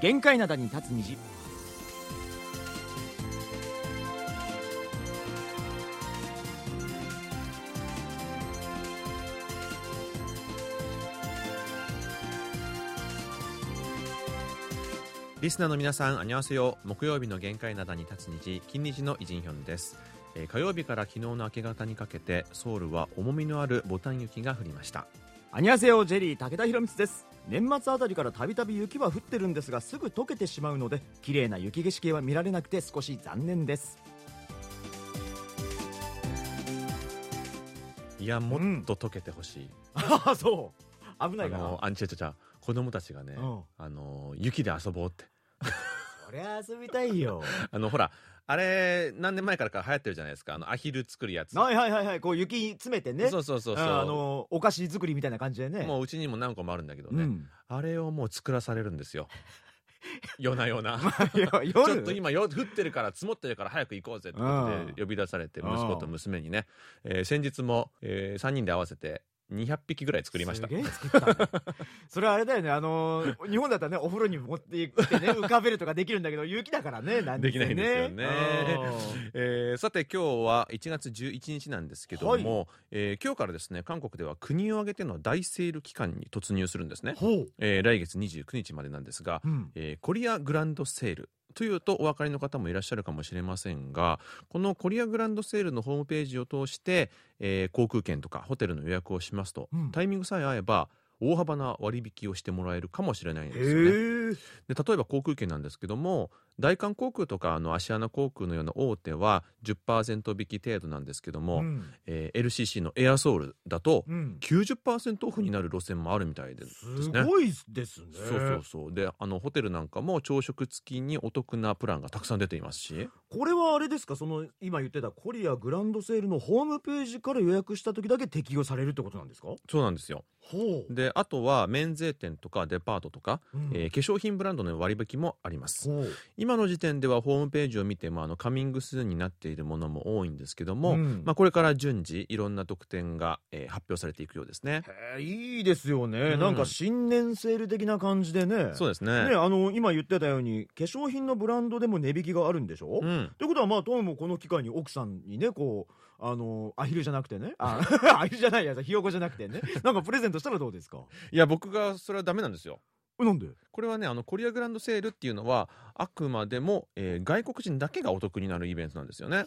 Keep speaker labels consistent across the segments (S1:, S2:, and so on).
S1: 限界灘に立つ虹
S2: リスナーの皆さん、あにわせよ。木曜日の限界灘に立つ虹、金日のイジンヒョンです。えー火曜日から昨日の明け方にかけて、ソウルは重みのあるボタン雪が降りました。
S1: アニャセヨジェリー武田博光です年末あたりからたびたび雪は降ってるんですがすぐ溶けてしまうので綺麗な雪景色は見られなくて少し残念です
S2: いや、もっと溶けてほしい。
S1: ああそう危ないかな
S2: あの、あ、違う違う違う。子供たちがね、
S1: うん
S2: あの、雪で遊ぼうって。
S1: そりゃ遊びたいよ
S2: あの、ほら、あれ、何年前からか流行ってるじゃないですか。あの、アヒル作るやつ。
S1: はいはいはいはいこう雪詰めてね
S2: そうそうそうそう。
S1: あのお菓子作りみたいな感じでね
S2: もううちにも何個もあるんだけどね。
S1: うん
S2: あれをもう作らされるんですよ。夜な夜な。
S1: いや
S2: ち
S1: 夜
S2: ょっと今よ降ってるから積もってるから早く行こうぜって呼び出されて
S1: うん
S2: 息子と娘にね、えー先日も、え3人で合わせて200匹ぐらい作りました。
S1: すげえ作ったね。それはあれだよね。あのー日本だったらねお風呂に持って行ってね 浮かべるとかできるんだけど雪だからねなん
S2: できないんですよね。
S1: うん。
S2: えーさて今日は1月11日なんですけども、えー今日からですね韓国では国を挙げての大セール期間に突入するんですね、えー来月29日までなんですが、
S1: うん。
S2: えーコリアグランドセールというとお分かりの方もいらっしゃるかもしれませんがこのコリアグランドセールのホームページを通して、えー航空券とかホテルの予約をしますと、
S1: うん
S2: タイミングさえ合えば大幅な割引をしてもらえるかもしれないん
S1: へ
S2: ですよね。
S1: え
S2: で例えば航空券なんですけども大韓航空とかあのアシアナ航空のような大手は10%引き程度なんですけども、
S1: うん。
S2: えー LCC のエアソウルだと
S1: うん。
S2: 90%オフになる路線もあるみたいですね。
S1: すごいですね。
S2: そうそうそう。であのホテルなんかも朝食付きにお得なプランがたくさん出ていますし。
S1: これはあれですか？その今言ってたコリアグランドセールのホームページから予約した時だけ適用されるってことなんですか？
S2: そうなんですよ。
S1: ほう、
S2: であとは免税店とかデパートとか、
S1: うん。
S2: えー化粧品ブランドの割引もあります。
S1: ほう
S2: 今の時点ではホームページを見てもあのカミングスーンになっているものも多いんですけども、
S1: うん。
S2: まあ、これから順次いろんな特典が、えー発表されていくようですね。
S1: いいですよね、
S2: うん。
S1: なんか新年セール的な感じでね。
S2: そうですね。
S1: ねあの今言ってたように化粧品のブランドでも値引きがあるんでしょ、
S2: うん。
S1: ということはまあトムもこの機会に奥さんにねこうあのアヒルじゃなくてね。あ アヒルじゃないやひよこじゃなくてね。なんかプレゼントしたらどうですか？
S2: いや僕がそれはダメなんですよ。
S1: えなんで？
S2: これはねあのコリアグランドセールっていうのはあくまでも、えー外国人だけがお得になるイベントなんですよね。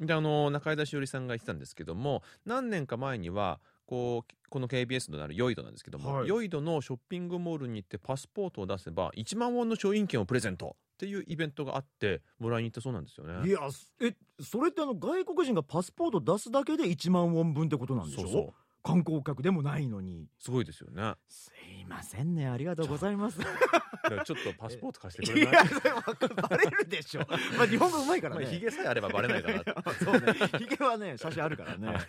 S2: であの中井田しおりさんが言ってたんですけども何年か前にはこうこの KBS のなるヨイドなんですけども、
S1: はい。
S2: ヨイドのショッピングモールに行ってパスポートを出せば1万ウォンの商品券をプレゼントっていうイベントがあってもらいに行ったそうなんですよね。
S1: いやえそれってあの外国人がパスポート出すだけで1万ウォン分ってことなんでしょ？
S2: そうそう
S1: 観光客でもないのに。
S2: すごいですよね。
S1: すいませんね。ありがとうございます。
S2: ちょっとパスポート貸してく
S1: い
S2: れない？
S1: バレるでしょ。まあ日本語うまいから
S2: まあ、
S1: ね
S2: ヒゲさえあればバレないかな。
S1: そうね。ヒゲはね写真あるからね、
S2: はい。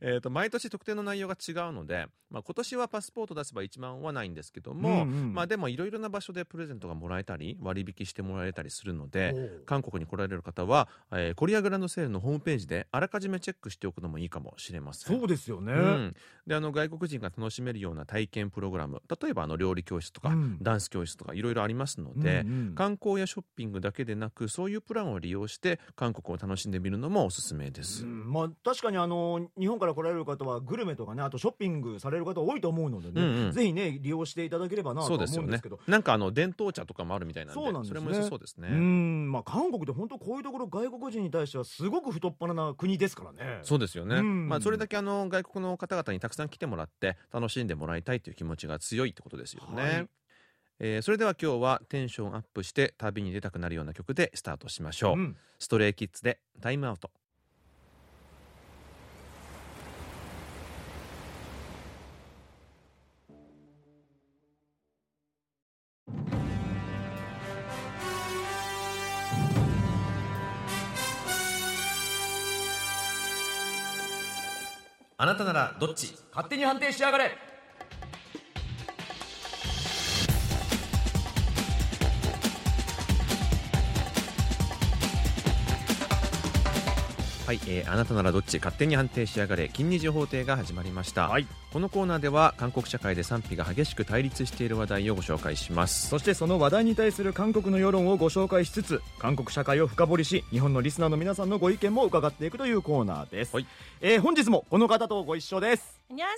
S2: えー、と毎年特典の内容が違うので、まあ、今年はパスポート出せば1万はないんですけども、
S1: うんうん。
S2: まあ、でもいろいろな場所でプレゼントがもらえたり割引してもらえたりするので韓国に来られる方は、えーコリアグランドセールのホームページであらかじめチェックしておくのもいいかもしれません。
S1: そうですよね、
S2: うん、であの外国人が楽しめるような体験プログラム例えばあの料理教室とか、
S1: うん。
S2: ダンス教室とかいろいろありますので、
S1: うんうん。
S2: 観光やショッピングだけでなくそういうプランを利用して韓国を楽しんでみるのもおすすめです。
S1: うん。まあ確かにあの日本から来られる方はグルメとかねあとショッピングされる方多いと思うのでね、
S2: うんうん。
S1: ぜひね利用していただければなと思うんですけど。
S2: なんかあの伝統茶とかもあるみたいなんで、
S1: そうなんですね。
S2: れも良さそうですね。
S1: うん。まあ韓国って本当こういうところ外国人に対してはすごく太っ腹な国ですからね。
S2: そうですよね。
S1: うん。
S2: まあそれだけあの外国の方々にたくさん来てもらって楽しんでもらいたいという気持ちが強いってことですよね。
S1: はい
S2: えーそれでは今日はテンションアップして旅に出たくなるような曲でスタートしましょう。
S1: うん
S2: ストレイキッズでタイムアウト。あなたならどっち？
S1: 勝手に判定しやがれ。
S2: ははい、えーあなたならどっち勝手に判定しやがれ金二次法廷が始まりました、
S1: はい。
S2: このコーナーでは韓国社会で賛否が激しく対立している話題をご紹介します。
S1: そしてその話題に対する韓国の世論をご紹介しつつ韓国社会を深掘りし日本のリスナーの皆さんのご意見も伺っていくというコーナーです、
S2: はい。
S1: えー本日もこの方とご一緒です
S3: こんにちは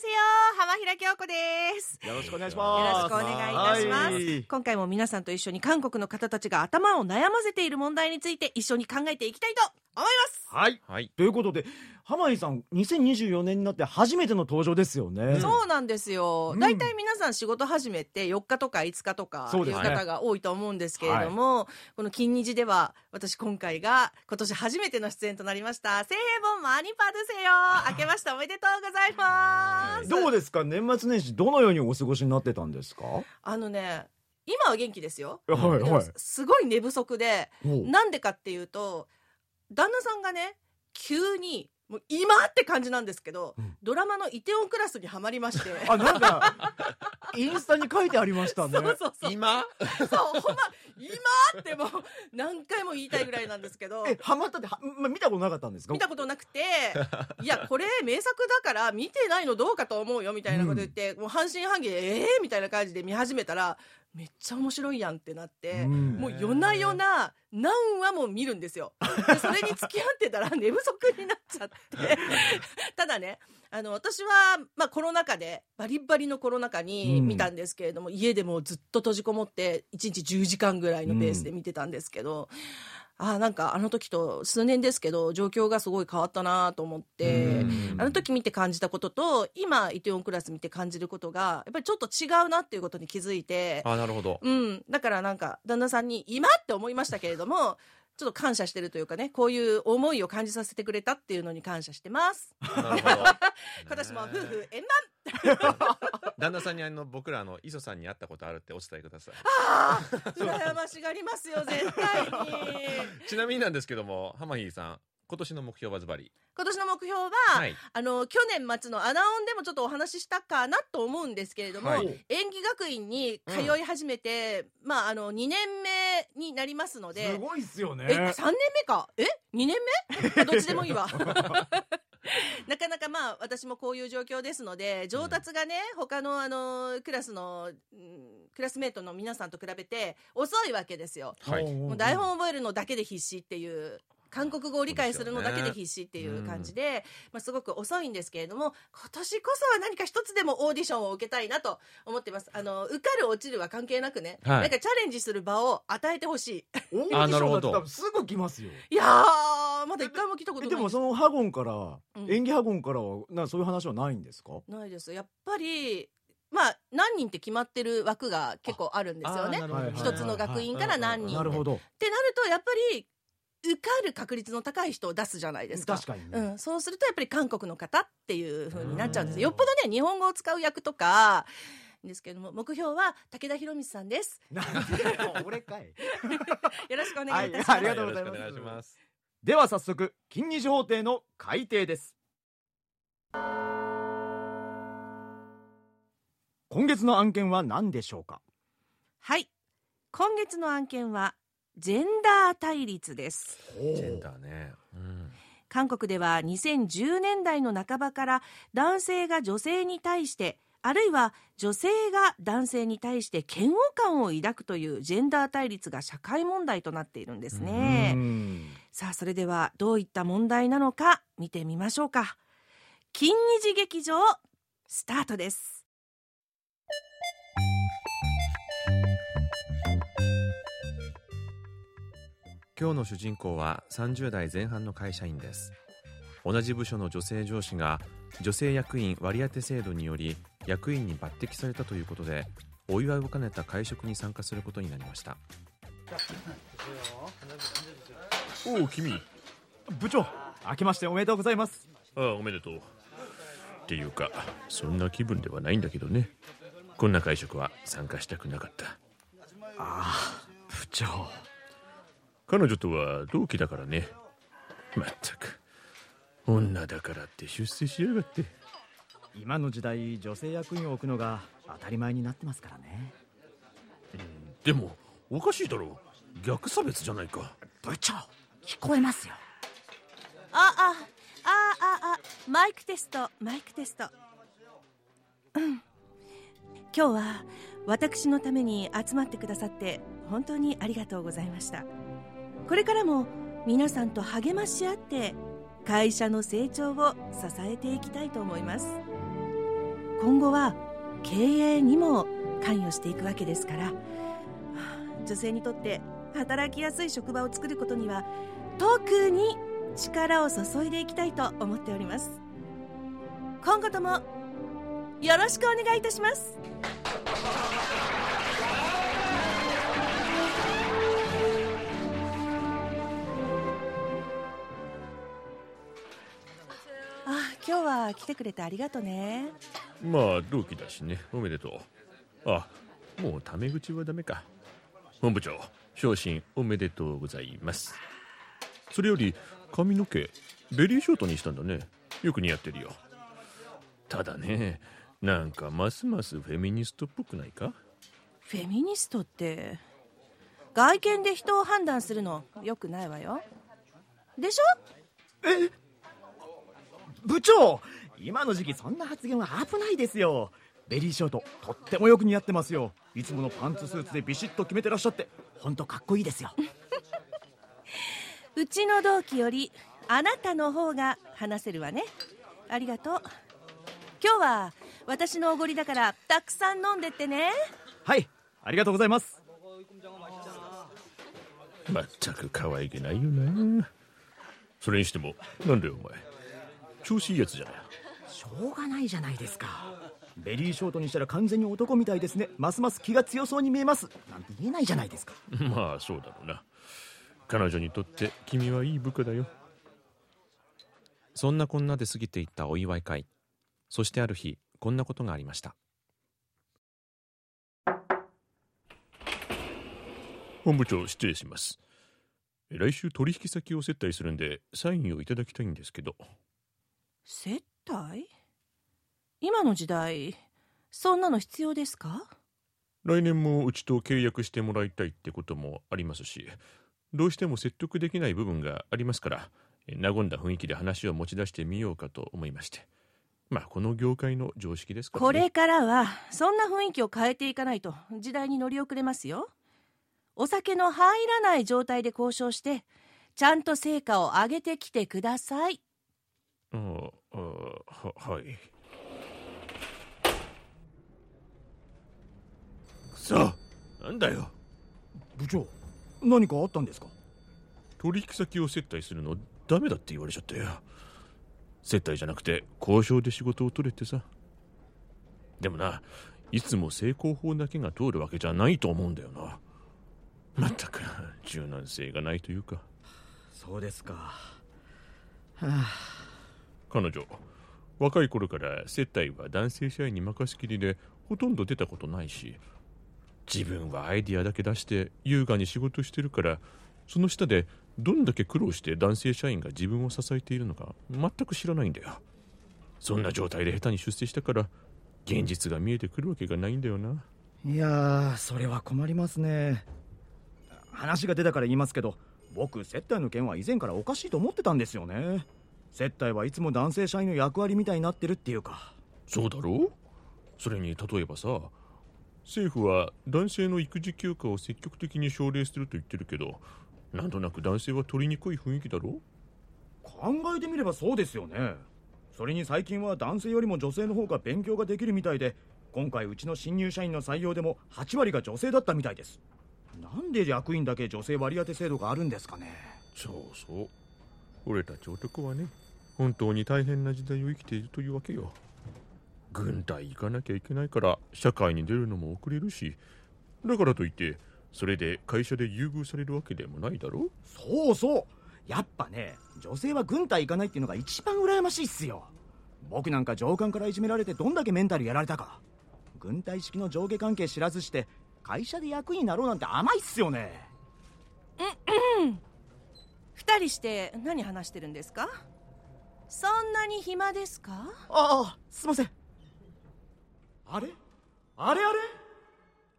S3: 浜平京子です.
S1: よろしくお願いし
S3: よ
S1: ます
S3: ろしくお願いいたします、
S1: はい
S3: 今回も皆さんと一緒に韓国の方たちが頭を悩ませている問題について一緒に考えていきたいと思います。
S1: はい
S2: はい
S1: ということで浜井さん2024年になって初めての登場ですよね。
S3: そうなんですよ。
S1: うん。
S3: 大体、皆さん仕事始めって4日とか5日とかいう方が多いと思うんですけれども、この金日では私今回が今年初めての出演となりました。セイヘボンマニパドセヨ。明けましておめでとうございます。
S1: どうですか？年末年始どのようにお過ごしになってたんですか？
S3: あのね今は元気ですよ。
S1: はい
S3: でもすごい寝不足でなんでかっていうと旦那さんがね急にもう今って感じなんですけど、
S1: うん。
S3: ドラマのイテウォンクラスにはまりまして。
S1: あなんかインスタに書いてありましたね。
S3: そうそうそう。
S2: 今？
S3: そうほんま今ってもう何回も言いたいぐらいなんですけど。
S1: えハマったっては、ま、見たことなかったんですか？
S3: 見たことなくていやこれ名作だから見てないのどうかと思うよみたいなこと言って、もう半信半疑でええー、みたいな感じで見始めたらめっちゃ面白いやんってなって、
S1: うん。
S3: もう夜な夜な何話も見るんですよ。でそれに付き合ってたら 寝不足になっちゃって。ただねあの私は、まあ、コロナ禍でバリバリのコロナ禍に見たんですけれども、家でもうずっと閉じこもって1日10時間ぐらいのペースで見てたんですけど、ああなんかあの時と数年ですけど状況がすごい変わったなと思って。
S1: うん。
S3: あの時見て感じたことと今イテウォンクラス見て感じることがやっぱりちょっと違うなっていうことに気づいて。
S2: あなるほど。
S3: うん、だからなんか旦那さんに今って思いましたけれどもちょっと感謝してるというかねこういう思いを感じさせてくれたっていうのに感謝してます。
S2: なるほど。
S3: 今年も夫婦円
S2: 旦那さんにあの僕らあの磯さんに会ったことあるってお伝えください。
S3: 満ああ羨ましがりますよ絶対に。
S2: ちなみになんですけども浜井さん今年の目標はズバリ。
S3: 今年の目標は、
S2: はい。
S3: あの去年末のアナウンでもちょっとお話ししたかなと思うんですけれども、
S2: はい。
S3: 演技学院に通い始めて、まああの2年目になりますので、
S1: すごいっすよね。
S3: え、3年目か？え ?2 年目？あ どっちでもいいわ。なかなかまあ私もこういう状況ですので上達がね、他のあのクラスの、うんクラスメートの皆さんと比べて遅いわけですよ。
S2: はい。
S3: もう台本を覚えるのだけで必死っていう韓国語を理解するのだけで必死っていう感じで、まあ、すごく遅いんですけれども今年こそは何か一つでもオーディションを受けたいなと思ってます。あの受かる落ちるは関係なくね、
S2: はい。
S3: なんかチャレンジする場を与えてほしい。
S1: オーディションだったらすぐ来ますよ。
S3: いやーまだ一回も来たことない。
S1: えでもそのハゴンから、
S3: うん。
S1: 演技ハゴンからはなそういう話はないんですか？
S3: ないですやっぱりまあ何人って決まってる枠が結構あるんですよね。一つの学院から何人
S1: なるほど。
S3: ってなるとやっぱり受かる確率の高い人を出すじゃないですか。
S1: 確かにね、
S3: うん、そうするとやっぱり韓国の方っていう風になっちゃうんです
S1: うん。
S3: よっぽどね日本語を使う役とかですけども目標は武田博光さんです。
S1: 俺かい。
S3: よろしくお願いいたします、
S1: はい。ありがとうございます。
S2: ます
S1: では早速金日法廷の改定です。今月の案件は何でしょうか？
S3: はい。今月の案件はジェンダー対立です。
S2: ジェンダーね。うん。
S3: 韓国では2010年代の半ばから男性が女性に対してあるいは女性が男性に対して嫌悪感を抱くというジェンダー対立が社会問題となっているんですね。
S1: うん。
S3: さあそれではどういった問題なのか見てみましょうか。金二次劇場スタートです
S2: 今日の主人公は30代前半の会社員です。同じ部署の女性上司が女性役員割り当て制度により役員に抜擢されたということでお祝いを兼ねた会食に参加することになりました。おお君。
S1: 部長明けましておめでとうございます。
S2: ああおめでとう。っていうかそんな気分ではないんだけどね。こんな会食は参加したくなかった。
S1: 部長
S2: 彼女とは同期だからね。まったく。女だからって出世しやがって。
S1: 今の時代女性役員を置くのが当たり前になってますからね。
S2: でもおかしいだろ。逆差別じゃないか。
S1: 部長聞こえますよ。
S3: ああマイクテストマイクテスト。うん。今日は私のために集まってくださって本当にありがとうございましたこれからも皆さんと励まし合って会社の成長を支えていきたいと思います。今後は経営にも関与していくわけですから。女性にとって働きやすい職場を作ることには特に力を注いでいきたいと思っております。今後ともよろしくお願いいたします。今日は来てくれてありがとね。
S2: まあ同期だしね。おめでとう。あもうタメ口はダメか。本部長昇進おめでとうございます。それより髪の毛ベリーショートにしたんだね。よく似合ってるよ。ただねなんかますますフェミニストっぽくないか？
S3: フェミニストって外見で人を判断するのよくないわよ。でしょ？
S1: え？部長今の時期そんな発言は危ないですよ。ベリーショートとってもよく似合ってますよ。いつものパンツスーツでビシッと決めてらっしゃって本当かっこいいですよ。
S3: うちの同期よりあなたの方が話せるわね。ありがとう。今日は私のおごりだからたくさん飲んでってね。
S1: はいありがとうございます。
S2: まったく可愛げないよなそれにしてもなんだよお前調子いいやつじゃない。
S1: しょうがないじゃないですか。ベリーショートにしたら完全に男みたいですね。ますます気が強そうに見えます。なんて言えないじゃないですか。
S2: まあそうだろうな。彼女にとって君はいい部下だよ。そんなこんなで過ぎていったお祝い会。そしてある日こんなことがありました。本部長失礼します。来週取引先を接待するんでサインをいただきたいんですけど
S3: 接待？今の時代そんなの必要ですか？
S2: 来年もうちと契約してもらいたいってこともありますしどうしても説得できない部分がありますから和んだ雰囲気で話を持ち出してみようかと思いまして。まあこの業界の常識ですから、ね、
S3: これからはそんな雰囲気を変えていかないと時代に乗り遅れますよ。お酒の入らない状態で交渉してちゃんと成果を上げてきてください
S2: ああははい。さあなんだよ。
S1: 部長何かあったんですか？
S2: 取引先を接待するのダメだって言われちゃったよ。接待じゃなくて交渉で仕事を取れってさ。でもないつも成功法だけが通るわけじゃないと思うんだよな。まったく柔軟性がないというか。
S1: そうですか。はあ
S2: 彼女。若い頃から接待は男性社員に任しきりでほとんど出たことないし自分はアイディアだけ出して優雅に仕事してるからその下でどんだけ苦労して男性社員が自分を支えているのか全く知らないんだよ。そんな状態で下手に出世したから現実が見えてくるわけがないんだよな。い
S1: やそれは困りますね。話が出たから言いますけど僕接待の件は以前からおかしいと思ってたんですよね。接待はいつも男性社員の役割みたいになってるっていうか。
S2: そうだろ？うそれに例えばさ政府は男性の育児休暇を積極的に奨励すると言ってるけどなんとなく男性は取りにくい雰囲気だろ？
S1: 考えてみればそうですよね。それに最近は男性よりも女性の方が勉強ができるみたいで今回うちの新入社員の採用でも8割が女性だったみたいです。なんで役員だけ女性割り当て制度があるんですかね。
S2: そうそう。俺たち男はね本当に大変な時代を生きているというわけよ。軍隊行かなきゃいけないから社会に出るのも遅れるし。だからといってそれで会社で優遇されるわけでもないだろ
S1: そうそう。やっぱね女性は軍隊行かないっていうのが一番羨ましいっすよ。僕なんか上官からいじめられてどんだけメンタルやられたか。軍隊式の上下関係知らずして会社で役員になろうなんて甘いっすよね。
S3: 二人して何話してるんですか？なに暇ですか？
S1: ああすいません。あれ？あれあれ？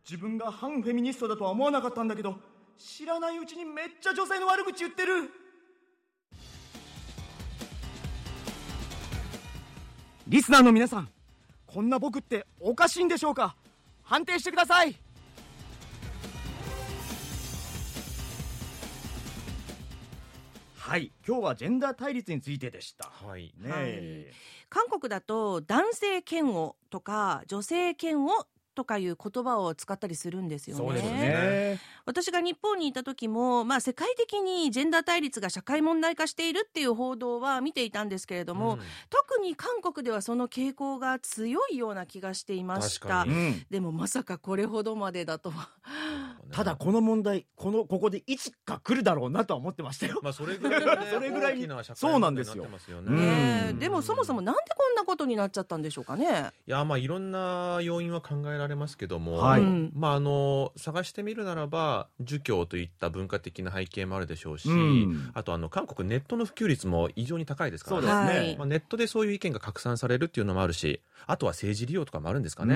S1: 自分が反フェミニストだとは思わなかったんだけど知らないうちにめっちゃ女性の悪口言ってる。リスナーの皆さんこんな僕っておかしいんでしょうか？判定してください。はい。今日はジェンダー対立についてでした。
S2: はい。
S1: ねえ。
S3: 韓国だと男性嫌悪とか女性嫌悪とかいう言葉を使ったりするんですよね。
S1: そうですね
S3: 私が日本にいた時も、まあ、世界的にジェンダー対立が社会問題化しているっていう報道は見ていたんですけれども、
S2: うん。
S3: 特に韓国ではその傾向が強いような気がしていました。
S2: 確かに。
S1: うん。
S3: でもまさかこれほどまでだとは。
S1: ただこの問題このここでいつか来るだろうなとは思ってましたよ。
S2: まあそれぐらい、ね、
S1: それぐらい にそうなんですよ。
S2: ね
S3: でもそもそもなんでこんなことになっちゃったんでしょうかね。
S2: いやまあいろんな要因は考えられますけども、
S1: はい。
S3: うん。
S2: まああの探してみるならば儒教といった文化的な背景もあるでしょうし、
S1: うん。
S2: あとあの韓国ネットの普及率も異常に高いですから
S1: そうですね、
S3: はい。
S2: まあ、ネットでそういう意見が拡散されるっていうのもあるしあとは政治利用とかもあるんですかね。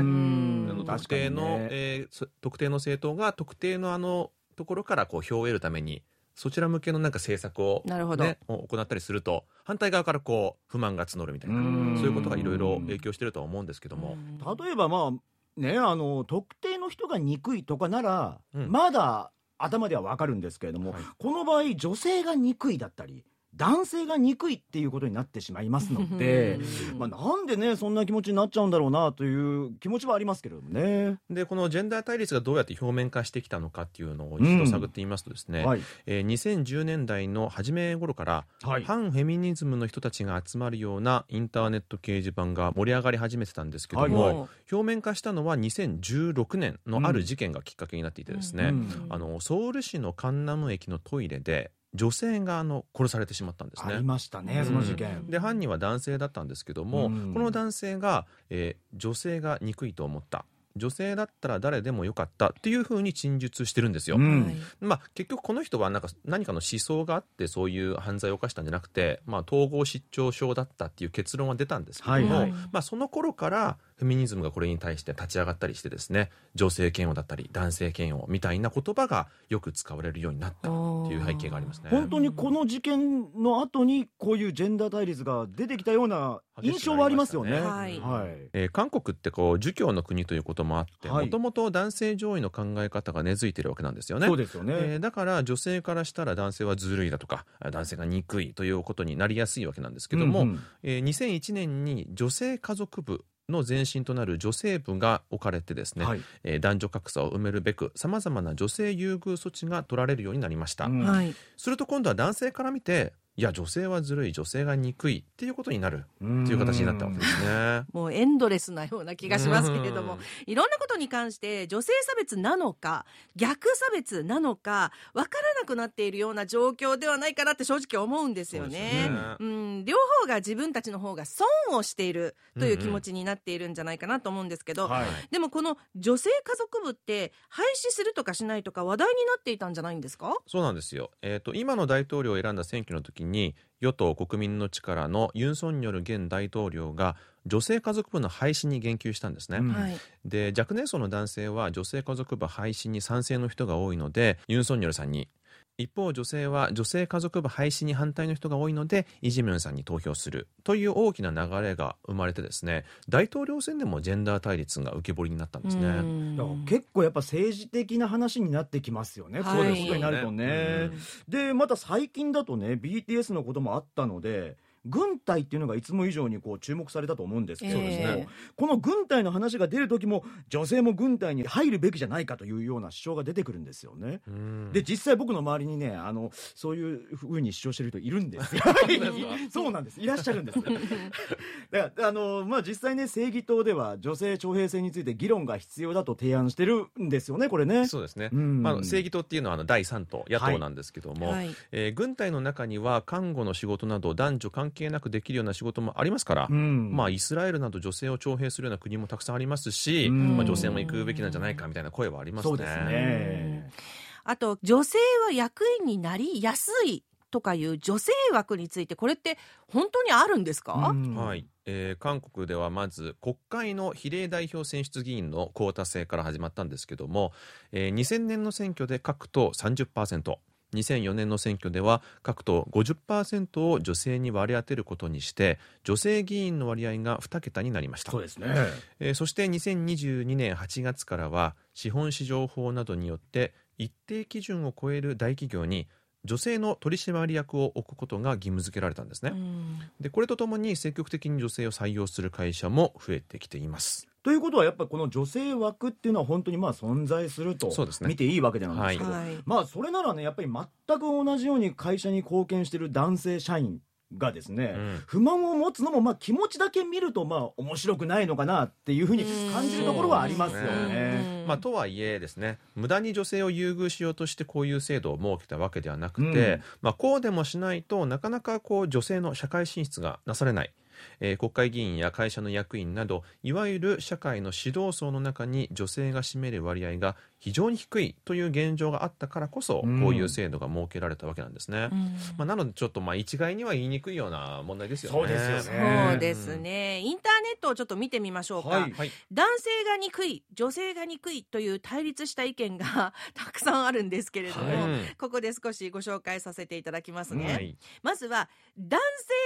S2: 特定の、
S1: ね。
S2: えーそ特定の政党が特定のあのところからこう票を得るためにそちら向けのなんか政策を、
S3: なるほど。
S2: ね、を行ったりすると反対側からこう不満が募るみたいな。
S1: うん。
S2: そういうことがいろいろ影響してるとは思うんですけども、
S1: 例えばまあねあの特定の人が憎いとかなら、
S2: うん。
S1: まだ頭ではわかるんですけれども、
S2: はい。
S1: この場合女性が憎いだったり男性が憎いっていうことになってしまいますので、まあ、なんでねそんな気持ちになっちゃうんだろうなという気持ちはありますけれどもね。
S2: でこのジェンダー対立がどうやって表面化してきたのかっていうのを一度探ってみますとですね、
S1: はい。
S2: えー2010年代の初め頃から、
S1: はい。
S2: 反フェミニズムの人たちが集まるようなインターネット掲示板が盛り上がり始めてたんですけども、
S1: はい
S3: も
S2: 表面化したのは2016年のある事件がきっかけになっていてですね、
S1: うん。
S2: あのソウル市のカンナム駅のトイレで女性があの殺されてしまったんですね
S1: あり。ましたねその事件。
S2: で犯人は男性だったんですけども、
S1: うん
S2: この男性が、えー女性が憎いと思った女性だったら誰でもよかったっていうふうに陳述してるんですよ。
S1: うん
S3: はい
S2: まあ、結局この人はなんか何かの思想があってそういう犯罪を犯したんじゃなくて、まあ、統合失調症だったっていう結論は出たんですけども、
S1: はい
S3: はい
S2: まあ、その頃からフェミニズムがこれに対して立ち上がったりしてですね女性嫌悪だったり男性嫌悪みたいな言葉がよく使われるようになったっていう背景がありますね。
S1: 本当にこの事件の後にこういうジェンダー対立が出てきたような印象はありますよね。
S2: 激しく
S3: なりました
S1: はい
S2: えー韓国ってこう儒教の国ということもあって
S1: はい
S2: もともと男性上位の考え方が根付いてるわけなんですよね。
S1: そうですよね。
S2: えーだから女性からしたら男性はずるいだとか男性が憎いということになりやすいわけなんですけども、
S1: うんうん
S2: えー2001年に女性家族部の前身となる女性部が置かれてですね、
S1: はい。
S2: えー男女格差を埋めるべくさまざまな女性優遇措置が取られるようになりました、
S1: うん。
S3: はい。
S2: すると今度は男性から見ていや女性はずるい女性が憎いっていうことになるっていう形になったわけですね。
S3: もうエンドレスなような気がしますけれども
S2: うん。
S3: いろんなことに関して女性差別なのか逆差別なのか分からなくなっているような状況ではないかなって正直思うんですよ
S2: そうです
S3: ね。
S2: よね。
S3: うん、両方が自分たちの方が損をしているという気持ちになっているんじゃないかなと思うんですけど、
S1: はい。
S3: でもこの女性家族部って廃止するとかしないとか話題になっていたんじゃないんですか？
S2: そうなんですよ、えー、と今の大統領を選んだ選挙の時に与党国民の力のユン・ソンニョル現大統領が女性家族部の廃止に言及したんですね、
S1: うん。
S3: はい、
S2: で若年層の男性は女性家族部廃止に賛成の人が多いのでユン・ソンニョルさんに一方女性は女性家族部廃止に反対の人が多いのでイ・ジェミョンさんに投票するという大きな流れが生まれてですね大統領選でもジェンダー対立が浮き彫りになったんですね。
S1: 結構やっぱ政治的な話になってきますよね、
S3: はい。
S1: そういうことになるとね。
S2: うん。
S1: でまた最近だとね BTS のこともあったので軍隊っていうのがいつも以上にこう注目されたと思うんですけど、
S3: そうですね
S1: この軍隊の話が出る時も女性も軍隊に入るべきじゃないかというような主張が出てくるんですよね。
S2: うん。
S1: で実際僕の周りにねあのそういうふうに主張してる人いるんですよ。そうなんですいらっしゃるんです だからあの、まあ、実際ね正義党では女性徴兵制について議論が必要だと提案してるんですよねこれね。
S2: そうですね、
S1: うん。
S2: まあ、正義党っていうのはあの第3党野党なんですけども、
S3: はい。
S2: えー軍隊の中には看護の仕事など男女関係なくできるような仕事もありますから、
S1: うん。
S2: まあ、イスラエルなど女性を徴兵するような国もたくさんありますし、
S1: うん。
S2: まあ、女性も行くべきなんじゃないかみたいな声はありますね。
S1: そうですね。
S3: あと女性は役員になりやすいとかいう女性枠についてこれって本当にあるんですか、
S1: うん。
S2: はい。えー韓国ではまず国会の比例代表選出議員のクオータ制から始まったんですけども、えー2000年の選挙で各党30% 2004年の選挙では各党50%を女性に割り当てることにして女性議員の割合が2桁になりました。
S1: そうですね。
S2: えーそして2022年8月からは資本市場法などによって一定基準を超える大企業に女性の取締役を置くことが義務付けられたんですね、
S3: うん。
S2: でこれとともに積極的に女性を採用する会社も増えてきています
S1: ということはやっぱりこの女性枠っていうのは本当にまあ存在すると
S2: そうですね。
S1: 見ていいわけなんですけど、
S3: はい。
S1: まあそれならねやっぱり全く同じように会社に貢献してる男性社員がですね、
S2: うん。
S1: 不満を持つのもまあ気持ちだけ見るとまあ面白くないのかなっていうふうに感じるところはありますよ
S2: うん。
S1: ね。
S2: まあ、とはいえですね無駄に女性を優遇しようとしてこういう制度を設けたわけではなくて、
S1: うん。
S2: まあ、こうでもしないとなかなかこう女性の社会進出がなされない、えー国会議員や会社の役員などいわゆる社会の指導層の中に女性が占める割合が非常に低いという現状があったからこそ、
S1: うん。
S2: こういう制度が設けられたわけなんですね。
S3: うん。
S2: まあ、なのでちょっとまあ一概には言いにくいような問題ですよね。
S1: そうですよね。
S3: そうですね。インターネットをちょっと見てみましょうか、
S1: はい。
S2: はい、
S3: 男性が憎い女性が憎いという対立した意見が たくさんあるんですけれども、
S2: はい。
S3: ここで少しご紹介させていただきますね、
S2: はい。
S3: まずは男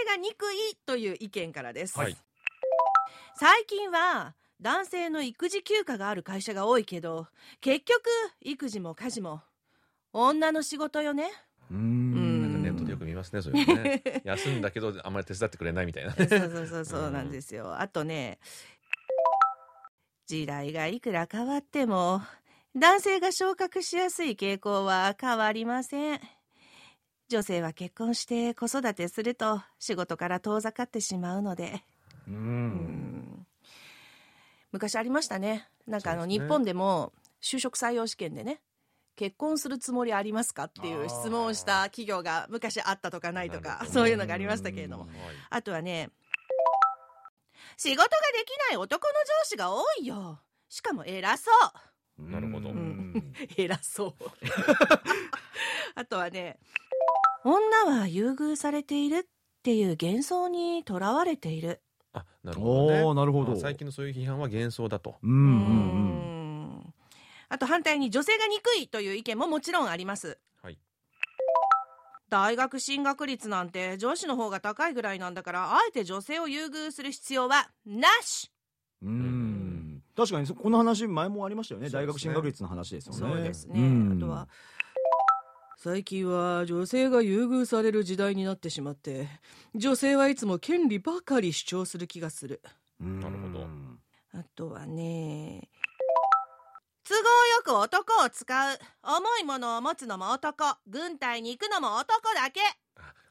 S3: 性が憎いという意見からです、
S2: はい。
S3: 最近は男性の育児休暇がある会社が多いけど結局育児も家事も女の仕事よね
S1: う
S3: うん
S2: なんかネットでよく見ますね、そういうのね。休んだけど、あんまり手伝ってくれないみたいな。
S3: そうそうそうそうなんですよ。あとね、時代がいくら変わっても、男性が昇格しやすい傾向は変わりません。女性は結婚して子育てすると仕事から遠ざかってしまうので、
S1: う
S3: うんん昔ありましたね。なんかあの、
S2: ね
S3: 日本でも就職採用試験でね、結婚するつもりありますかっていう質問をした企業が昔あったとかないとか、そういうのがありましたけれども
S1: うん。
S3: あとはね、仕事ができない男の上司が多いよ。しかも偉そう。
S2: なるほど
S1: うん
S3: 偉そう。あとはね、女は優遇されているっていう幻想にとらわれている。
S2: あ、なるほどね。
S1: なるほど。
S2: まあ最近のそういう批判は幻想だと。
S1: うんうん
S3: う
S1: うん。
S3: んあと反対に女性が憎いという意見ももちろんあります。
S2: はい。
S3: 大学進学率なんて女子の方が高いぐらいなんだから、あえて女性を優遇する必要はなし。
S1: うん。確かにそこの話前もありましたよね。
S2: ね。
S1: 大学進学率の話ですよね。
S3: そうですね、
S1: うん。
S3: あとは最近は女性が優遇される時代になってしまって女性はいつも権利ばかり主張する気がする。
S1: うん
S2: なるほど。
S3: あとはね都合よく男を使う。重いものを持つのも男。軍隊に行くのも男だけ。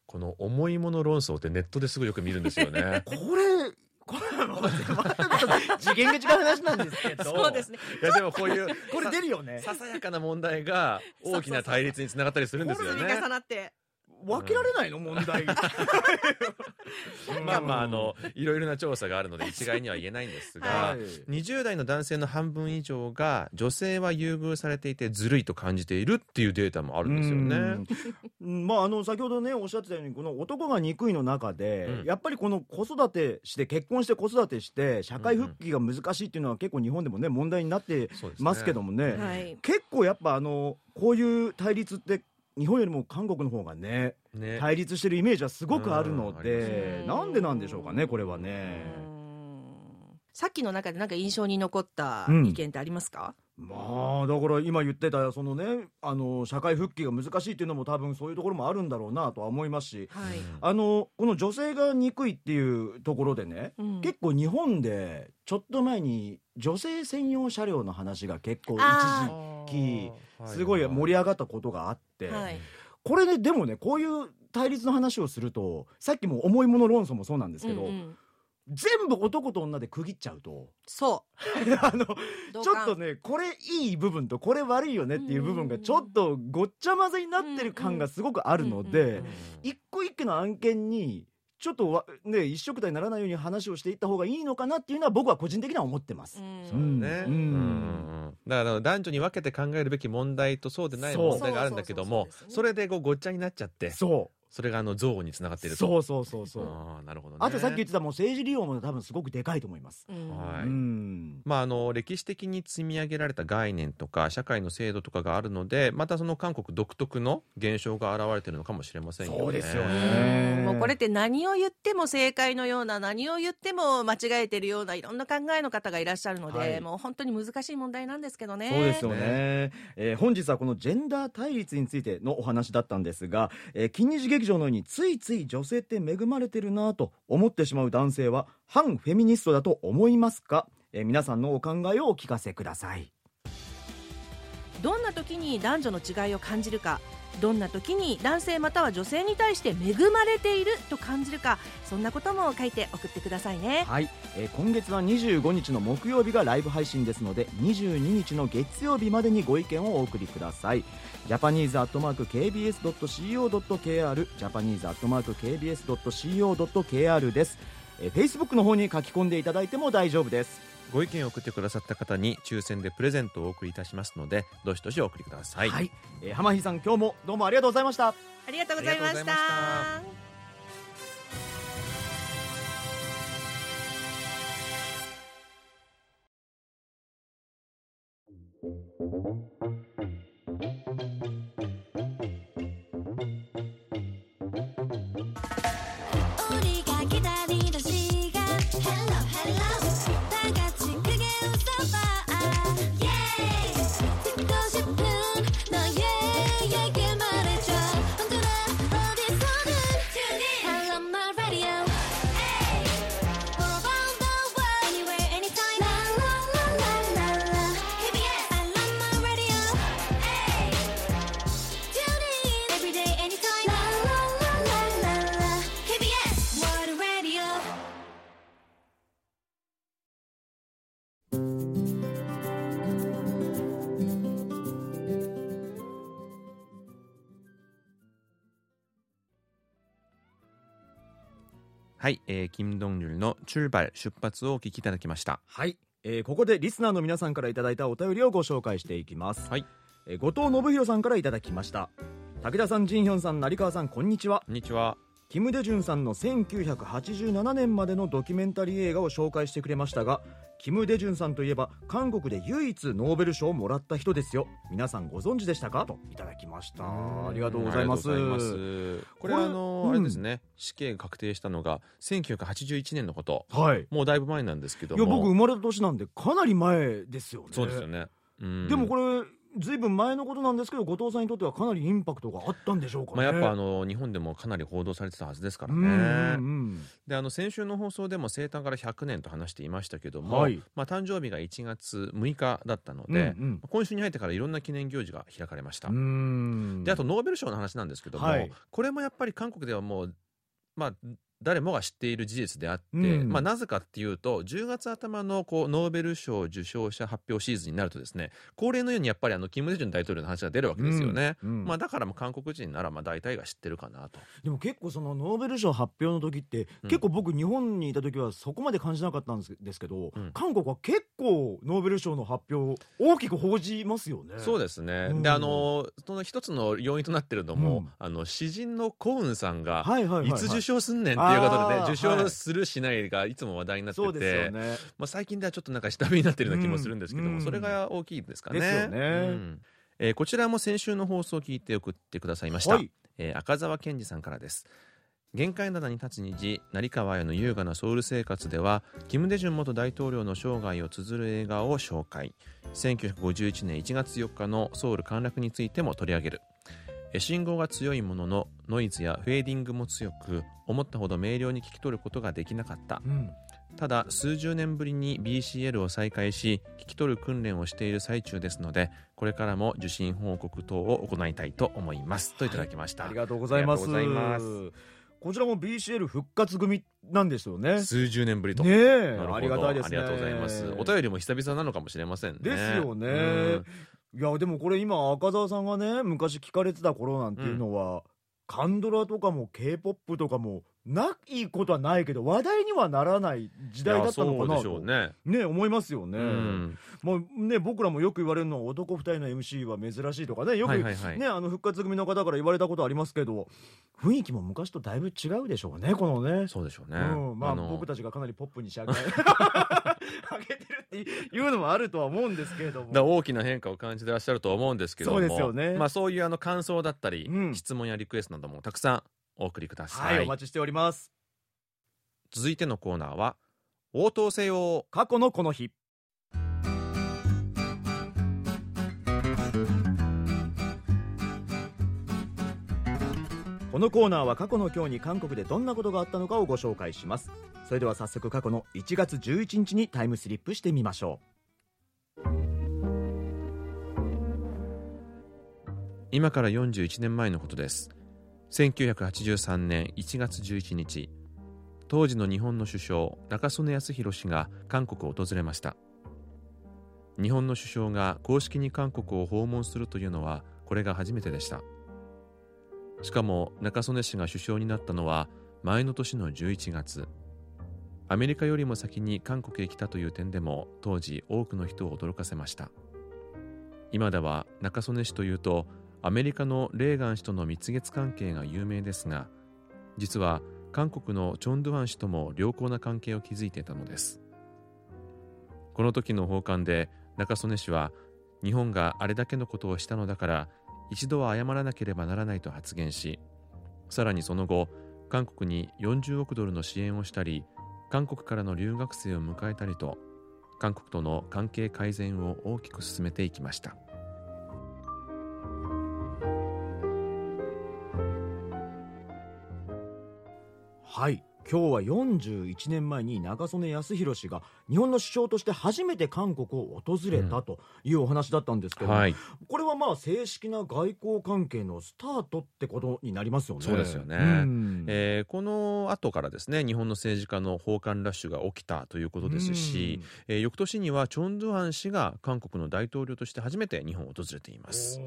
S2: この重いもの論争ってネットですごいよく見るんですよね。
S1: これこれもう全く次元が違う話なんですけど。
S3: そうですね。
S2: いやでもこういう
S1: これ出るよね。
S2: ささやかな問題が大きな対立につながったりするんですよね。
S3: 積み。重なって
S1: 分けられないの？問題。
S2: まあまああのいろいろな調査があるので一概には言えないんですが、
S1: はい。
S2: 20代の男性の半分以上が女性は優遇されていてずるいと感じているっていうデータもあるんですよね。
S1: うん。まああの先ほどねおっしゃってたようにこの男が憎いの中で、
S2: うん。
S1: やっぱりこの子育てして結婚して子育てして社会復帰が難しいっていうのは結構日本でもね問題になってますけどもね。
S3: はい
S1: 結構やっぱあのこういう対立って日本よりも韓国の方がね
S2: ね。
S1: 対立してるイメージはすごくあるの
S2: うん。あ
S1: で
S3: ります
S1: なんでなんでしょうかねこれはね。
S3: うん。さっきの中でなんか印象に残った意見ってありますか、
S1: まあだから今言ってたそのねあの社会復帰が難しいっていうのも多分そういうところもあるんだろうなとは思いますし
S3: はい、
S1: あのこの女性が憎いっていうところでね、
S3: うん。
S1: 結構日本でちょっと前に女性専用車両の話が結構
S3: あ
S1: 一時期すごい盛り上がったことがあって、
S3: はい。
S1: これねでもねこういう対立の話をするとさっきも重いもの論争もそうなんですけど、
S3: うんうん
S1: 全部男と女で区切っちゃうと。
S3: そ
S1: あのちょ
S3: 感
S1: っとねこれいい部分とこれ悪いよねっていう部分がちょっとごっちゃ混ぜになってる感がすごくあるので一個一個の案件にちょっとわね一緒くたにならないように話をしていった方がいいのかなっていうのは僕は個人的には思ってます。
S3: うん。
S2: そうね、
S1: うん。
S2: うん。だから男女に分けて考えるべき問題とそうでない問題があるんだけども
S3: そ
S2: れでこうごっちゃになっちゃって。
S1: そう
S2: それがあの憎悪につながっていると。
S1: そうそうそうそう。
S2: ああなるほどね。
S1: あとさっき言ってたもう政治利用も多分すごくでかいと思います。
S3: うん。
S2: はい。
S1: うん。
S2: まあ、あの歴史的に積み上げられた概念とか社会の制度とかがあるのでまたその韓国独特の現象が現れてるのかもしれませんよね。
S1: そうですよね。
S3: もうこれって何を言っても正解のような何を言っても間違えてるようないろんな考えの方がいらっしゃるので、
S1: はい。
S3: もう本当に難しい問題なんですけどね。
S1: そうですよね、えー本日はこのジェンダー対立についてのお話だったんですが、えー金日劇場のようについつい女性って恵まれてるなと思ってしまう男性は反フェミニストだと思いますか、えー皆さんのお考えをお聞かせください。
S3: どんな時に男女の違いを感じるかどんな時に男性または女性に対して恵まれていると感じるかそんなことも書いて送ってくださいね。
S1: はい、えー今月は25日の木曜日がライブ配信ですので22日の月曜日までにご意見をお送りください。ジャパニーズアットマーク KBS.CO.KR ジャパニーズアットマーク KBS.CO.KR です、えー、Facebook の方に書き込んでいただいても大丈夫です。
S2: ご意見を送ってくださった方に抽選でプレゼントをお送りいたしますのでどしどしお送りください。
S1: はい、えー浜日さん今日もどうもありがとうございました。
S3: ありがとうございまし
S2: ありがとうご 출발出発をお聞きいただきました。
S1: はい、えーここでリスナーの皆さんからいただいたお便りをご紹介していきます、
S2: はい。
S1: えー後藤信弘さんからいただきました。武田さんジンヒョンさん成川さんこんにちは。
S2: こんにちは。
S1: キム・デジュンさんの1987年までのドキュメンタリー映画を紹介してくれましたがキム・デジュンさんといえば韓国で唯一ノーベル賞をもらった人ですよ。皆さんご存知でしたか？といただきました。ありがとうございます。
S2: これあの、
S1: うん
S2: あれですね。死刑が確定したのが1981年のこと。
S1: はい。
S2: もうだいぶ前なんですけど
S1: い
S2: も
S1: や僕生まれた年なんでかなり前ですよね。
S2: そうですよね、うん。
S1: でもこれずいぶん前のことなんですけど後藤さんにとってはかなりインパクトがあったんでしょうかね、
S2: まあ、やっぱあの日本でもかなり報道されてたはずですから
S1: うんうん
S2: ね。
S1: うん。
S2: であの先週の放送でも生誕から100年と話していましたけども、
S1: はい。
S2: まあ、誕生日が1月6日だったの
S1: うん
S2: で、
S1: うん。
S2: 今週に入ってからいろんな記念行事が開かれました。
S1: うん。
S2: であとノーベル賞の話なんですけども、
S1: はい。
S2: これもやっぱり韓国ではもう、まあ、誰もが知っている事実であって、
S1: うん。
S2: まあ、なぜかっていうと10月頭のこうノーベル賞受賞者発表シーズンになるとですね恒例のようにやっぱりあのキム・デジュン大統領の話が出るわけですよね。
S1: うんうん。
S2: まあ、だからもう韓国人ならまあ大体が知ってるかなと。
S1: でも結構そのノーベル賞発表の時って、
S2: うん。
S1: 結構僕日本にいた時はそこまで感じなかったんですけど、
S2: うん。
S1: 韓国は結構ノーベル賞の発表大きく報じますよね。
S2: そうですね、
S1: うん。
S2: であのその一つの要因となってるのも、
S1: うん。
S2: あの詩人のコウンさんが、
S1: い
S2: つ受賞すんねんっていうことで、
S1: あー
S2: 受賞するしないがいつも話題になってて、
S1: ね。
S2: まあ、最近ではちょっとなんか下火になってるような気もするんですけども、
S1: うん。
S2: それが大きいですかね。
S1: ですよね。
S2: うん。えーこちらも先週の放送を聞いて送ってくださいました、
S1: はい。
S2: えー赤澤健二さんからです。限界灘に立つ虹成川への優雅なソウル生活ではキム・デジュン元大統領の生涯を綴る映画を紹介。1951年1月4日のソウル陥落についても取り上げる。えー信号が強いもののノイズやフェーディングも強く思ったほど明瞭に聞き取ることができなかった。
S1: うん。
S2: ただ数十年ぶりに BCL を再開し聞き取る訓練をしている最中ですのでこれからも受信報告等を行いたいと思います。といただきました、
S1: ありがとうございます。こちらも BCL 復活組なんですよね。
S2: 数十年ぶりと、
S1: ねありがたいですね。
S2: ありがとうございます。お便りも久々なのかもしれませんね。
S1: ですよね。
S2: うん
S1: いやでもこれ今赤澤さんがね昔聞かれてた頃なんていうのは、カンドラとかも k p o p とかもないことはないけど話題にはならない時代だったのかな
S2: いやそうでしょうね。
S1: ね思いますよね、
S2: うん。
S1: もうね僕らもよく言われるのは男二人の MC は珍しいとかねよく、ねあの復活組の方から言われたことありますけど雰囲気も昔とだいぶ違うでしょうねこのね。
S2: そうでしょうね、
S1: うん、まあ
S2: の
S1: 僕たちがかなりポップに仕上げ 上げてるっていうのもあるとは思うんですけれども。
S2: 大きな変化を感じてらっしゃると思うんですけども。
S1: そうですよね。
S2: まあ、そういうあの感想だったり、
S1: うん。
S2: 質問やリクエストなどもたくさんお送りくださ、
S1: はいいお待ちしております。
S2: 続いてのコーナーは応答せよ。
S1: 過去のこの日。このコーナーは過去の今日に韓国でどんなことがあったのかをご紹介します。それでは早速過去の1月11日にタイムスリップしてみましょ
S2: 今から41年前のことです1983年1月11日当時の日本の首相中曽根康弘氏が韓国を訪れました。日本の首相が公式に韓国を訪問するというのはこれが初めてでした。しかも中曽根氏が首相になったのは前の年の11月。アメリカよりも先に韓国へ来たという点でも当時多くの人を驚かせました。今では中曽根氏というとアメリカのレーガン氏との蜜月関係が有名ですが実は韓国のチョン・ドゥファン氏とも良好な関係を築いていたのです。この時の訪韓で中曽根氏は日本があれだけのことをしたのだから一度は謝らなければならないと発言しさらにその後韓国に40億ドルの支援をしたり韓国からの留学生を迎えたりと韓国との関係改善を大きく進めていきました。
S1: はい。今日は41年前に中曽根康弘氏が日本の首相として初めて韓国を訪れたというお話だったんですけど、
S2: はい。
S1: これはまあ正式な外交関係のスタートってことになりますよね。
S2: そうですよね。
S1: うん。
S2: えーこの後からですね日本の政治家の訪韓ラッシュが起きたということですし、えー翌年にはチョン・ドゥファン氏が韓国の大統領として初めて日本を訪れています、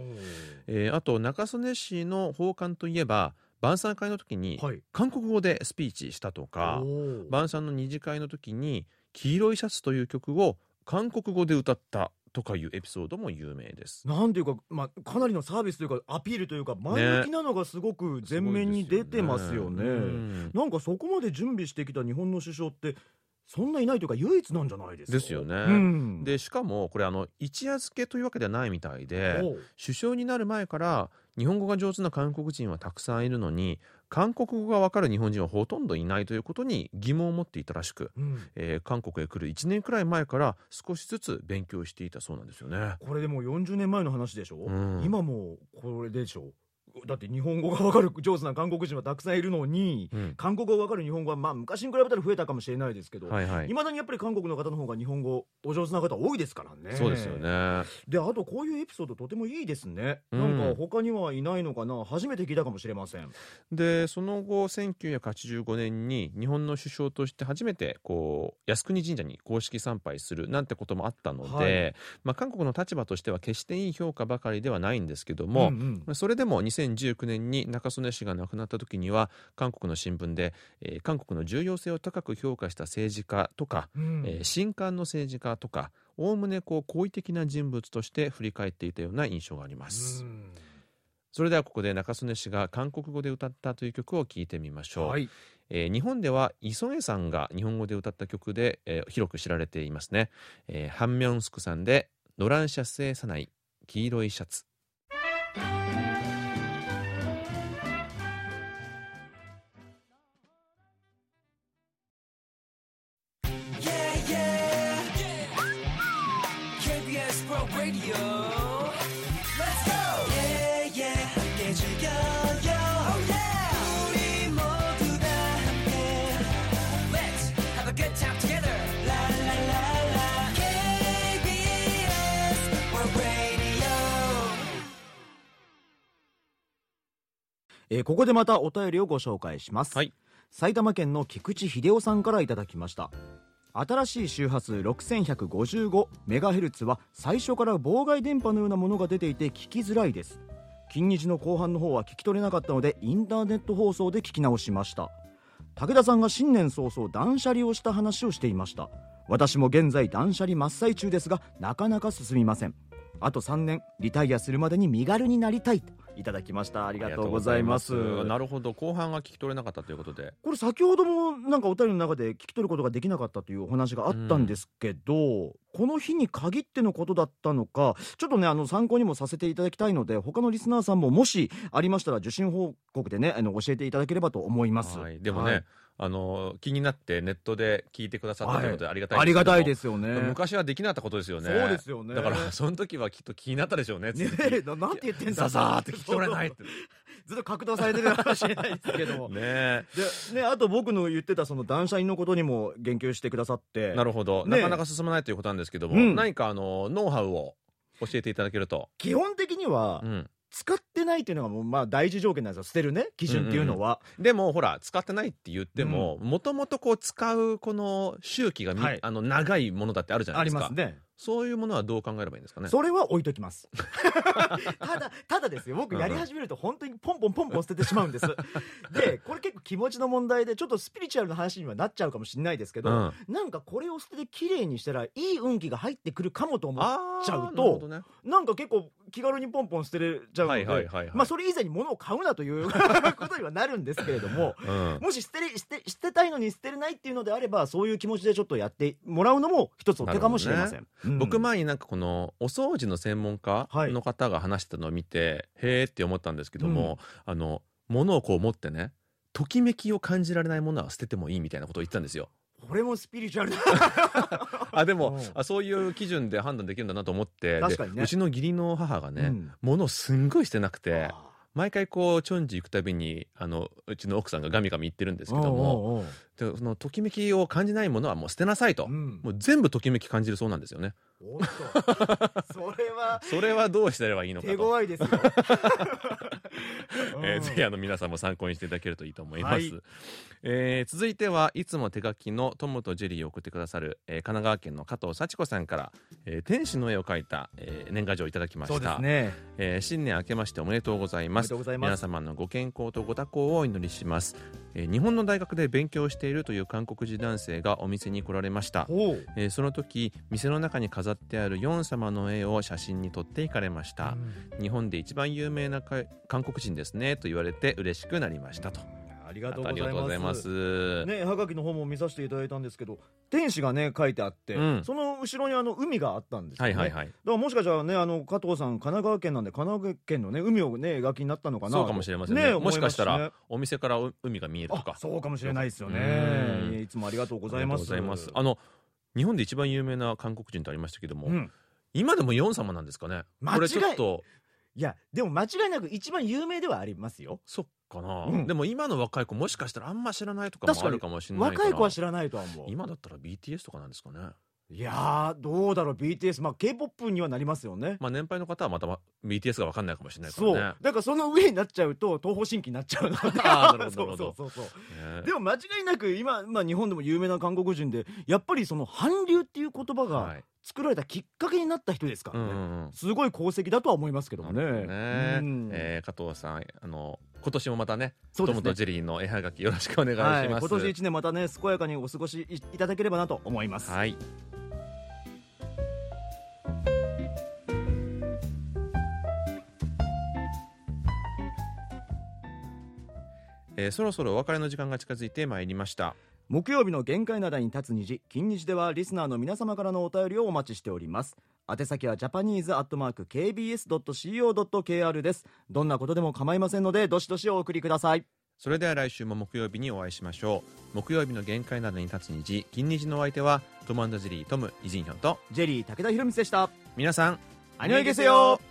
S2: えーあと中曽根氏の訪韓といえば晩餐会の時に
S1: はい。
S2: 韓国語でスピーチしたとか、
S1: おー
S2: 晩餐の二次会の時に「黄色いシャツ」という曲を韓国語で歌ったとかいうエピソードも有名です。
S1: なんていうか、まあ、かなりのサービスというかアピールというか前向きなのがすごく前面に出てますよね。
S2: うん
S1: なんかそこまで準備してきた日本の首相ってそんないないというか唯一なんじゃないですか。
S2: ですよね。
S1: うん、
S2: でしかもこれあの一夜漬けというわけではないみたいで首相になる前から日本語が上手な韓国人はたくさんいるのに韓国語がわかる日本人はほとんどいないということに疑問を持っていたらしく、
S1: うん
S2: えー韓国へ来る1年くらい前から少しずつ勉強していたそうなんですよね。
S1: これでもう40年前の話でしょ、
S2: うん
S1: 今もこれでしょ？だって日本語がわかる上手な韓国人はたくさんいるのに
S2: うん。
S1: 韓国語がわかる日本語はまあ昔に比べたら増えたかもしれないですけど、
S2: はいはい。
S1: だにやっぱり韓国の方の方が日本語お上手な方多いですからね。
S2: そうですよね。
S1: であとこういうエピソードとてもいいですね、
S2: うん。
S1: なんか他にはいないのかな？初めて聞いたかもしれません。
S2: でその後1985年に日本の首相として初めてこう靖国神社に公式参拝するなんてこともあったので、
S1: はい。
S2: まあ、韓国の立場としては決していい評価ばかりではないんですけども、
S1: うんうん。
S2: まあそれでも2019年に中曽根氏が亡くなった時には韓国の新聞で、えー韓国の重要性を高く評価した政治家とか、
S1: うん
S2: えー新韓の政治家とかおおむねこう好意的な人物として振り返っていたような印象があります。
S1: うん
S2: それではここで中曽根氏が韓国語で歌ったという曲を聴いてみましょう。
S1: はい
S2: えー日本では磯江さんが日本語で歌った曲で、えー広く知られていますね。えーハンミョンスクさんで「ノランシャスエサナイ黄色いシャツ」。
S1: えーここでまたお便りをご紹介します、
S2: はい。
S1: 埼玉県の菊池秀夫さんからいただきました。新しい周波数 6155MHz は最初から妨害電波のようなものが出ていて聞きづらいです。近日の後半の方は聞き取れなかったのでインターネット放送で聞き直しました。武田さんが新年早々断捨離をした話をしていました。私も現在断捨離真っ最中ですがなかなか進みません。あと3年リタイアするまでに身軽になりたい。といただきました。ありがとうございます。
S2: なるほど。後半が聞き取れなかったということで。
S1: これ先ほどもなんかお便りの中で聞き取ることができなかったというお話があったんですけど、この日に限ってのことだったのかちょっとねあの参考にもさせていただきたいので他のリスナーさんももしありましたら受信報告でねあの教えていただければと思います、
S2: はい、でもね、
S1: はい
S2: あの気になってネットで聞いてくださったということでありがたい
S1: ありがたい
S2: す
S1: ですよね。
S2: 昔はできなかったことですよね。
S1: そうですよね。
S2: だからその時はきっと気になったでしょうね
S1: ねえななんて言ってんだ。
S2: ザザーって聞き取れないって。
S1: ずっと格闘されてるかもしれないですけども。
S2: ねえ。
S1: でねあと僕の言ってたその断捨離のことにも言及してくださって。
S2: なるほど、
S1: ね
S2: なかなか進まないということなんですけども、
S1: うん。
S2: 何かあのノウハウを教えていただけると、
S1: 基本的には
S2: うん、
S1: 使ってないっていうのがもうまあ第一条件なんですよ。捨てるね。基準っていうのは、
S2: でもほら使ってないって言ってももともとこう使うこの周期がみ、
S1: はい。
S2: あの長いものだってあるじゃな
S1: あ
S2: いですか。
S1: りますね
S2: そういうものはどう考えればいいんですかね？
S1: それは置いときます。ただただですよ。僕やり始めると本当にポンポンポンポン捨ててしまうんです。でこれ結構気持ちの問題でちょっとスピリチュアルな話にはなっちゃうかもしれないですけど、
S2: うん。
S1: なんかこれを捨てて綺麗にしたらいい運気が入ってくるかもと思っちゃうと
S2: どね。
S1: なんか結構気軽にポンポン捨てれちゃうので、まあそれ以前に物を買うなということにはなるんですけれども
S2: うん。
S1: もし捨てれ捨て捨てたいのに捨てれないっていうのであればそういう気持ちでちょっとやってもらうのも一つの手かもしれません、うん。
S2: 僕前になんかこのお掃除の専門家
S1: はい。
S2: の方が話してたのを見て、へーって思ったんですけども、あの物をこう持ってねときめきを感じられないものは捨ててもいいみたいなことを言ってたんですよ。
S1: これもスピリチュアルだ。
S2: あでも
S1: うん。
S2: あそういう基準で判断できるんだなと思って
S1: 確かにね。
S2: でうちの義理の母がね、
S1: うん。
S2: 物をすんごいしてなくて
S1: あ
S2: 毎回こうチョンジ行くたびにあのうちの奥さんがガミガミ言ってるんです
S1: ー
S2: けどもでそのときめきを感じないものはもう捨てなさいと、
S1: うん。
S2: もう全部ときめき感じるそうなんですよね。
S1: おっと。それは。
S2: それはどうしたらいいのか
S1: 手
S2: と。
S1: 強いですよ。
S2: えーぜひ
S1: うん
S2: あの皆さんも参考にしていただけるといいと思います、
S1: はい
S2: えー続いてはいつも手書きのトムとジェリーを送ってくださる、えー神奈川県の加藤幸子さんから、えー天使の絵を描いた、えー年賀状をいただきました、
S1: ね。
S2: えー新年明けましておめでとうございます。皆様のご健康とご多幸をお祈りします、えー日本の大学で勉強しているという韓国人男性がお店に来られました。えーその時店の中に飾ってあるヨン様の絵を写真に撮っていかれました、日本で一番有名なか韓国人ですねと言われて嬉しくなりましたと
S1: ありがとう
S2: ご
S1: ございま
S2: す。す、
S1: ね、はがきの方も見させていただいたんですけど天使がね書いてあって、
S2: うん。
S1: その後ろにあの海があったんですよね、
S2: はいはいはい。
S1: だからもしかしたらねあの加藤さん神奈川県なんで神奈川県のね海をね描きになったのかな。
S2: そうかもしれませんね。
S1: ね
S2: もしかしたらお店からう海が見えると
S1: あ
S2: か
S1: そうかもしれないですよね。
S2: うん。
S1: いつもありがとうご
S2: ご
S1: ざいます。
S2: ざいます。あの日本で一番有名な韓国人とありましたけども、
S1: うん。
S2: 今でもヨン様なんですかね。
S1: 間違い
S2: これちょっと
S1: いやでも間違いなく一番有名ではありますよ。
S2: そっかな、
S1: うん。
S2: でも今の若い子もしかしたらあんま知らないとかも
S1: 確かに
S2: あるかもしれないから。
S1: 若い子は知らないとは思う。
S2: 今だったら BTS とかなんですかね
S1: いやーどうだろう BTS まあ k p o p にはなりますよね。
S2: まあ年配の方はまたま BTS が分かんないかもしれないか
S1: そう
S2: らね。
S1: だからその上になっちゃうと東方神起になっちゃうので
S2: あーなるほど
S1: そうそうそうそう。
S2: ね。
S1: でも間違いなく今、まあ、日本でも有名な韓国人でやっぱりその韓流っていう言葉が
S2: はい。
S1: 作られたきっかけになった人ですからね、
S2: うんうんうん。
S1: すごい功績だとは思いますけどもね。
S2: ね。
S1: うん。
S2: えー加藤さんあの今年もまたね
S1: ね。
S2: トムとジェリーの絵はがきよろしくお願いし
S1: はい、
S2: ます、
S1: 今年一年またね健やかにお過ごしいいただければなと思います、
S2: はいえーそろそろお別れの時間が近づいてまいりました。
S1: 木曜日の限界灘に立つ虹金日ではリスナーの皆様からのお便りをお待ちしております。宛先はジャパニーズアットマーク KBS.CO.KR です。どんなことでも構いませんのでどしどしお送りください。
S2: それでは来週も木曜日にお会いしましょう。木曜日の限界などに立つ虹金日のお相手はトムジェリートムイジンヒョンと
S1: ジェリー武田博光でした。
S2: 皆さん
S1: アニョイゲセヨ